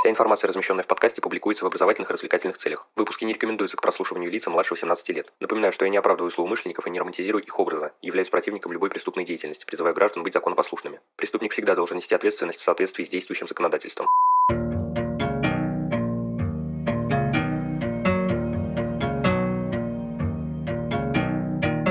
Вся информация, размещенная в подкасте, публикуется в образовательных и развлекательных целях. Выпуски не рекомендуются к прослушиванию лица младше 18 лет. Напоминаю, что я не оправдываю злоумышленников и не романтизирую их образа, являюсь противником любой преступной деятельности, призываю граждан быть законопослушными. Преступник всегда должен нести ответственность в соответствии с действующим законодательством.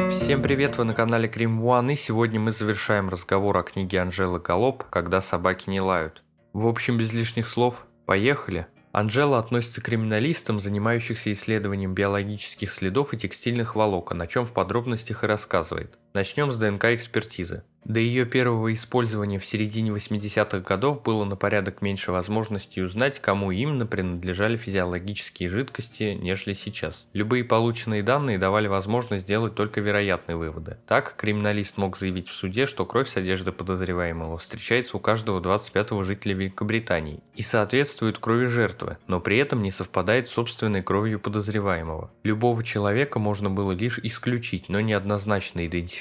Всем привет, вы на канале Крим One, и сегодня мы завершаем разговор о книге Анжелы Галоп «Когда собаки не лают». В общем, без лишних слов, поехали! Анжела относится к криминалистам, занимающихся исследованием биологических следов и текстильных волокон, о чем в подробностях и рассказывает. Начнем с ДНК-экспертизы. До ее первого использования в середине 80-х годов было на порядок меньше возможностей узнать, кому именно принадлежали физиологические жидкости, нежели сейчас. Любые полученные данные давали возможность сделать только вероятные выводы. Так, криминалист мог заявить в суде, что кровь с одежды подозреваемого встречается у каждого 25-го жителя Великобритании и соответствует крови жертвы, но при этом не совпадает с собственной кровью подозреваемого. Любого человека можно было лишь исключить, но неоднозначно идентифицировать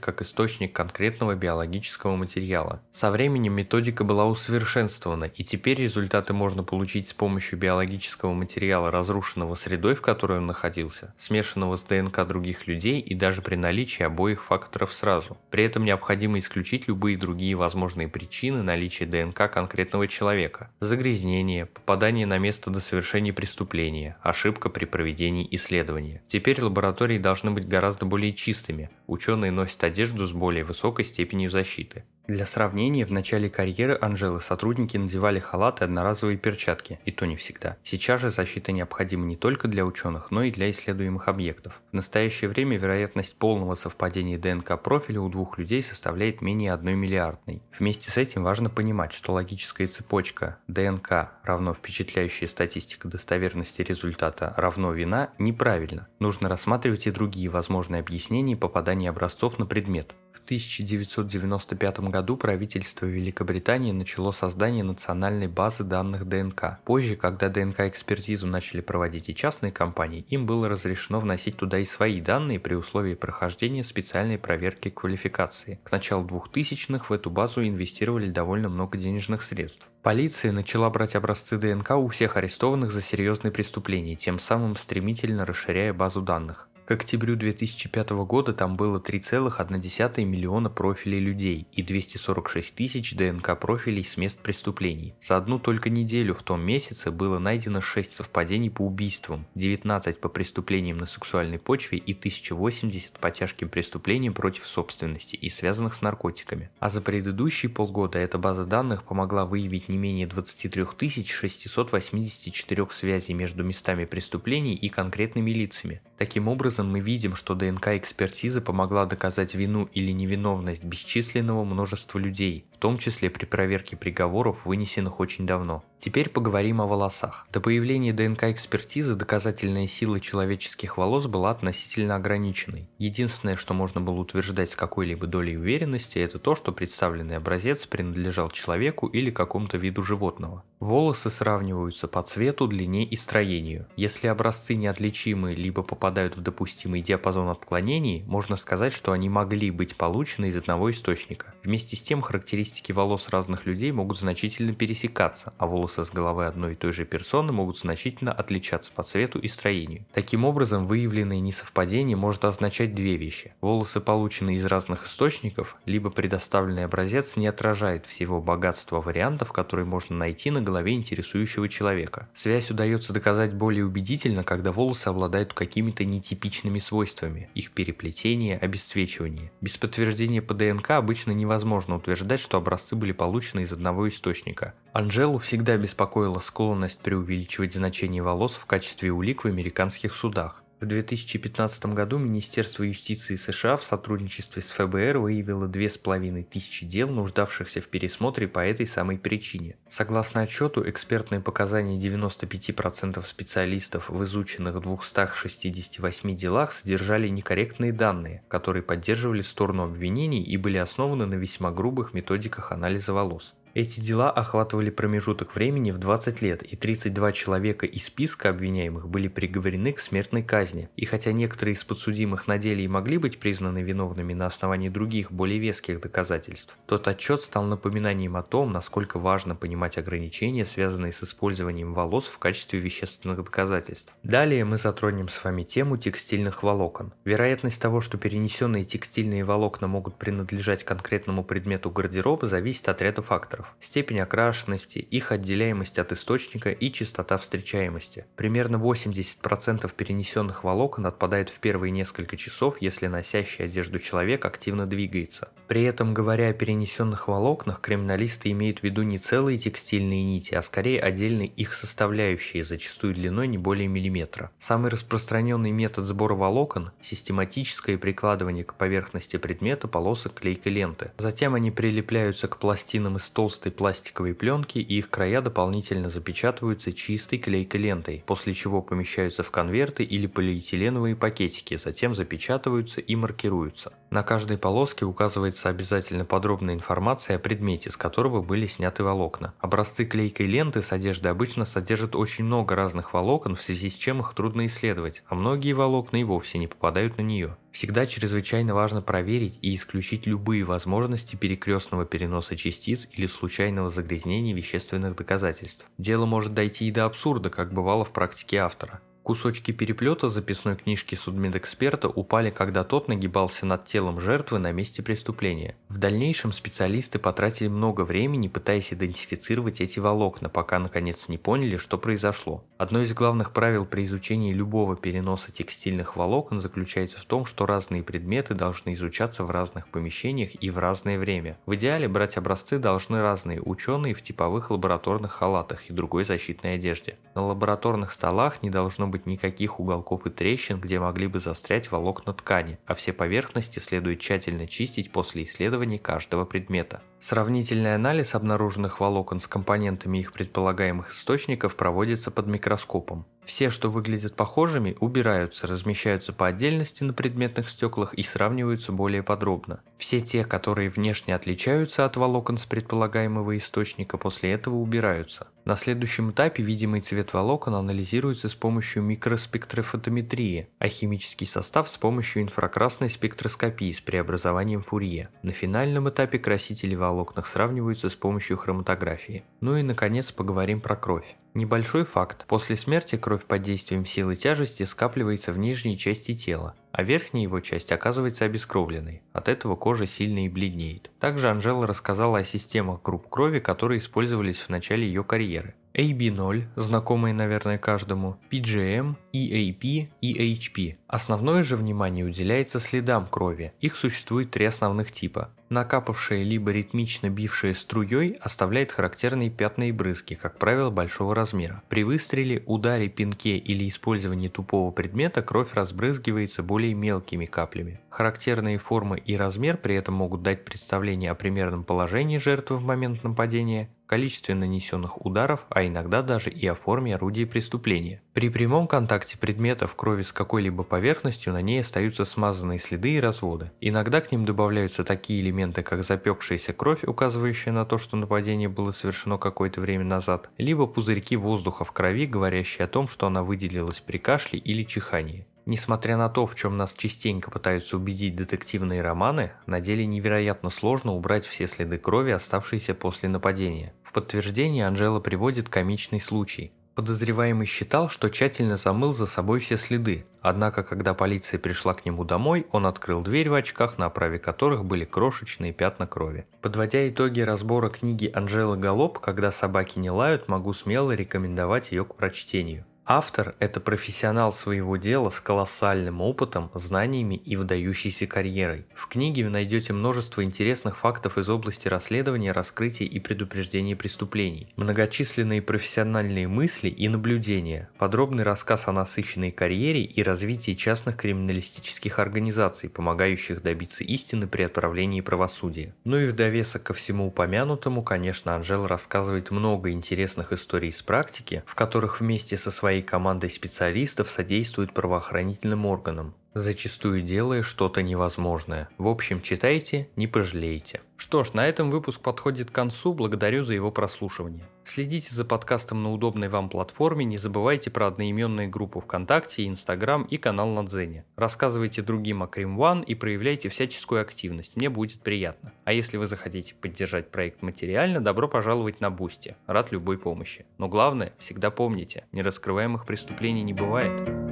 как источник конкретного биологического материала. Со временем методика была усовершенствована, и теперь результаты можно получить с помощью биологического материала, разрушенного средой, в которой он находился, смешанного с ДНК других людей и даже при наличии обоих факторов сразу. При этом необходимо исключить любые другие возможные причины наличия ДНК конкретного человека. Загрязнение, попадание на место до совершения преступления, ошибка при проведении исследования. Теперь лаборатории должны быть гораздо более чистыми. Ученые носят одежду с более высокой степенью защиты. Для сравнения, в начале карьеры Анжелы сотрудники надевали халаты и одноразовые перчатки, и то не всегда. Сейчас же защита необходима не только для ученых, но и для исследуемых объектов. В настоящее время вероятность полного совпадения ДНК профиля у двух людей составляет менее 1 миллиардной. Вместе с этим важно понимать, что логическая цепочка ДНК равно впечатляющая статистика достоверности результата равно вина неправильно. Нужно рассматривать и другие возможные объяснения попадания образцов на предмет. 1995 году правительство Великобритании начало создание национальной базы данных ДНК. Позже, когда ДНК-экспертизу начали проводить и частные компании, им было разрешено вносить туда и свои данные при условии прохождения специальной проверки квалификации. К началу 2000-х в эту базу инвестировали довольно много денежных средств. Полиция начала брать образцы ДНК у всех арестованных за серьезные преступления, тем самым стремительно расширяя базу данных. К октябрю 2005 года там было 3,1 миллиона профилей людей и 246 тысяч ДНК профилей с мест преступлений. За одну только неделю в том месяце было найдено 6 совпадений по убийствам, 19 по преступлениям на сексуальной почве и 1080 по тяжким преступлениям против собственности и связанных с наркотиками. А за предыдущие полгода эта база данных помогла выявить не менее 23 684 связей между местами преступлений и конкретными лицами. Таким образом, образом мы видим, что ДНК-экспертиза помогла доказать вину или невиновность бесчисленного множества людей, в том числе при проверке приговоров, вынесенных очень давно. Теперь поговорим о волосах. До появления ДНК-экспертизы доказательная сила человеческих волос была относительно ограниченной. Единственное, что можно было утверждать с какой-либо долей уверенности, это то, что представленный образец принадлежал человеку или какому-то виду животного. Волосы сравниваются по цвету, длине и строению. Если образцы неотличимы либо попадают в допустимый диапазон отклонений, можно сказать, что они могли быть получены из одного источника. Вместе с тем характеристики волос разных людей могут значительно пересекаться, а волосы с головы одной и той же персоны могут значительно отличаться по цвету и строению. Таким образом, выявленное несовпадение может означать две вещи. Волосы, полученные из разных источников, либо предоставленный образец не отражает всего богатства вариантов, которые можно найти на голове интересующего человека. Связь удается доказать более убедительно, когда волосы обладают какими-то нетипичными свойствами, их переплетение, обесцвечивание. Без подтверждения по ДНК обычно невозможно утверждать, что образцы были получены из одного источника. Анжелу всегда беспокоила склонность преувеличивать значение волос в качестве улик в американских судах. В 2015 году Министерство юстиции США в сотрудничестве с ФБР выявило 2500 дел, нуждавшихся в пересмотре по этой самой причине. Согласно отчету, экспертные показания 95% специалистов в изученных 268 делах содержали некорректные данные, которые поддерживали сторону обвинений и были основаны на весьма грубых методиках анализа волос. Эти дела охватывали промежуток времени в 20 лет, и 32 человека из списка обвиняемых были приговорены к смертной казни. И хотя некоторые из подсудимых на деле и могли быть признаны виновными на основании других, более веских доказательств, тот отчет стал напоминанием о том, насколько важно понимать ограничения, связанные с использованием волос в качестве вещественных доказательств. Далее мы затронем с вами тему текстильных волокон. Вероятность того, что перенесенные текстильные волокна могут принадлежать конкретному предмету гардероба, зависит от ряда факторов. Степень окрашенности, их отделяемость от источника и частота встречаемости. Примерно 80% перенесенных волокон отпадает в первые несколько часов, если носящий одежду человек активно двигается. При этом, говоря о перенесенных волокнах, криминалисты имеют в виду не целые текстильные нити, а скорее отдельные их составляющие, зачастую длиной не более миллиметра. Самый распространенный метод сбора волокон – систематическое прикладывание к поверхности предмета полосок клейкой ленты. Затем они прилепляются к пластинам из толстой пластиковой пленки и их края дополнительно запечатываются чистой клейкой лентой, после чего помещаются в конверты или полиэтиленовые пакетики, затем запечатываются и маркируются. На каждой полоске указывается обязательно подробная информация о предмете, с которого были сняты волокна. Образцы клейкой ленты с одеждой обычно содержат очень много разных волокон, в связи с чем их трудно исследовать, а многие волокна и вовсе не попадают на нее. Всегда чрезвычайно важно проверить и исключить любые возможности перекрестного переноса частиц или случайного загрязнения вещественных доказательств. Дело может дойти и до абсурда, как бывало в практике автора. Кусочки переплета записной книжки судмедэксперта упали, когда тот нагибался над телом жертвы на месте преступления. В дальнейшем специалисты потратили много времени, пытаясь идентифицировать эти волокна, пока наконец не поняли, что произошло. Одно из главных правил при изучении любого переноса текстильных волокон заключается в том, что разные предметы должны изучаться в разных помещениях и в разное время. В идеале брать образцы должны разные ученые в типовых лабораторных халатах и другой защитной одежде. На лабораторных столах не должно быть быть никаких уголков и трещин, где могли бы застрять волокна ткани, а все поверхности следует тщательно чистить после исследования каждого предмета. Сравнительный анализ обнаруженных волокон с компонентами их предполагаемых источников проводится под микроскопом. Все, что выглядят похожими, убираются, размещаются по отдельности на предметных стеклах и сравниваются более подробно. Все те, которые внешне отличаются от волокон с предполагаемого источника, после этого убираются. На следующем этапе видимый цвет волокон анализируется с помощью микроспектрофотометрии, а химический состав с помощью инфракрасной спектроскопии с преобразованием Фурье. На финальном этапе красители волокнах сравниваются с помощью хроматографии. Ну и наконец поговорим про кровь. Небольшой факт. После смерти кровь под действием силы тяжести скапливается в нижней части тела, а верхняя его часть оказывается обескровленной. От этого кожа сильно и бледнеет. Также Анжела рассказала о системах групп крови, которые использовались в начале ее карьеры. AB0, знакомые, наверное, каждому, PGM, EAP и HP. Основное же внимание уделяется следам крови. Их существует три основных типа. Накапавшая либо ритмично бившая струей оставляет характерные пятна и брызги, как правило, большого размера. При выстреле, ударе, пинке или использовании тупого предмета кровь разбрызгивается более мелкими каплями. Характерные формы и размер при этом могут дать представление о примерном положении жертвы в момент нападения, количестве нанесенных ударов, а иногда даже и о форме орудия преступления. При прямом контакте предмета в крови с какой-либо поверхностью на ней остаются смазанные следы и разводы. Иногда к ним добавляются такие элементы, как запекшаяся кровь, указывающая на то, что нападение было совершено какое-то время назад, либо пузырьки воздуха в крови, говорящие о том, что она выделилась при кашле или чихании. Несмотря на то, в чем нас частенько пытаются убедить детективные романы, на деле невероятно сложно убрать все следы крови, оставшиеся после нападения. В подтверждение Анжела приводит комичный случай. Подозреваемый считал, что тщательно замыл за собой все следы, однако когда полиция пришла к нему домой, он открыл дверь в очках, на оправе которых были крошечные пятна крови. Подводя итоги разбора книги Анжелы Галоп «Когда собаки не лают», могу смело рекомендовать ее к прочтению. Автор – это профессионал своего дела с колоссальным опытом, знаниями и выдающейся карьерой. В книге вы найдете множество интересных фактов из области расследования, раскрытия и предупреждения преступлений, многочисленные профессиональные мысли и наблюдения, подробный рассказ о насыщенной карьере и развитии частных криминалистических организаций, помогающих добиться истины при отправлении правосудия. Ну и в довесок ко всему упомянутому, конечно, Анжела рассказывает много интересных историй из практики, в которых вместе со своей своей командой специалистов содействует правоохранительным органам. Зачастую делая что-то невозможное. В общем, читайте, не пожалеете. Что ж, на этом выпуск подходит к концу, благодарю за его прослушивание. Следите за подкастом на удобной вам платформе, не забывайте про одноименные группы ВКонтакте, Инстаграм и канал на Дзене. Рассказывайте другим о Crime One и проявляйте всяческую активность, мне будет приятно. А если вы захотите поддержать проект материально, добро пожаловать на Boosty, рад любой помощи. Но главное, всегда помните, нераскрываемых преступлений не бывает.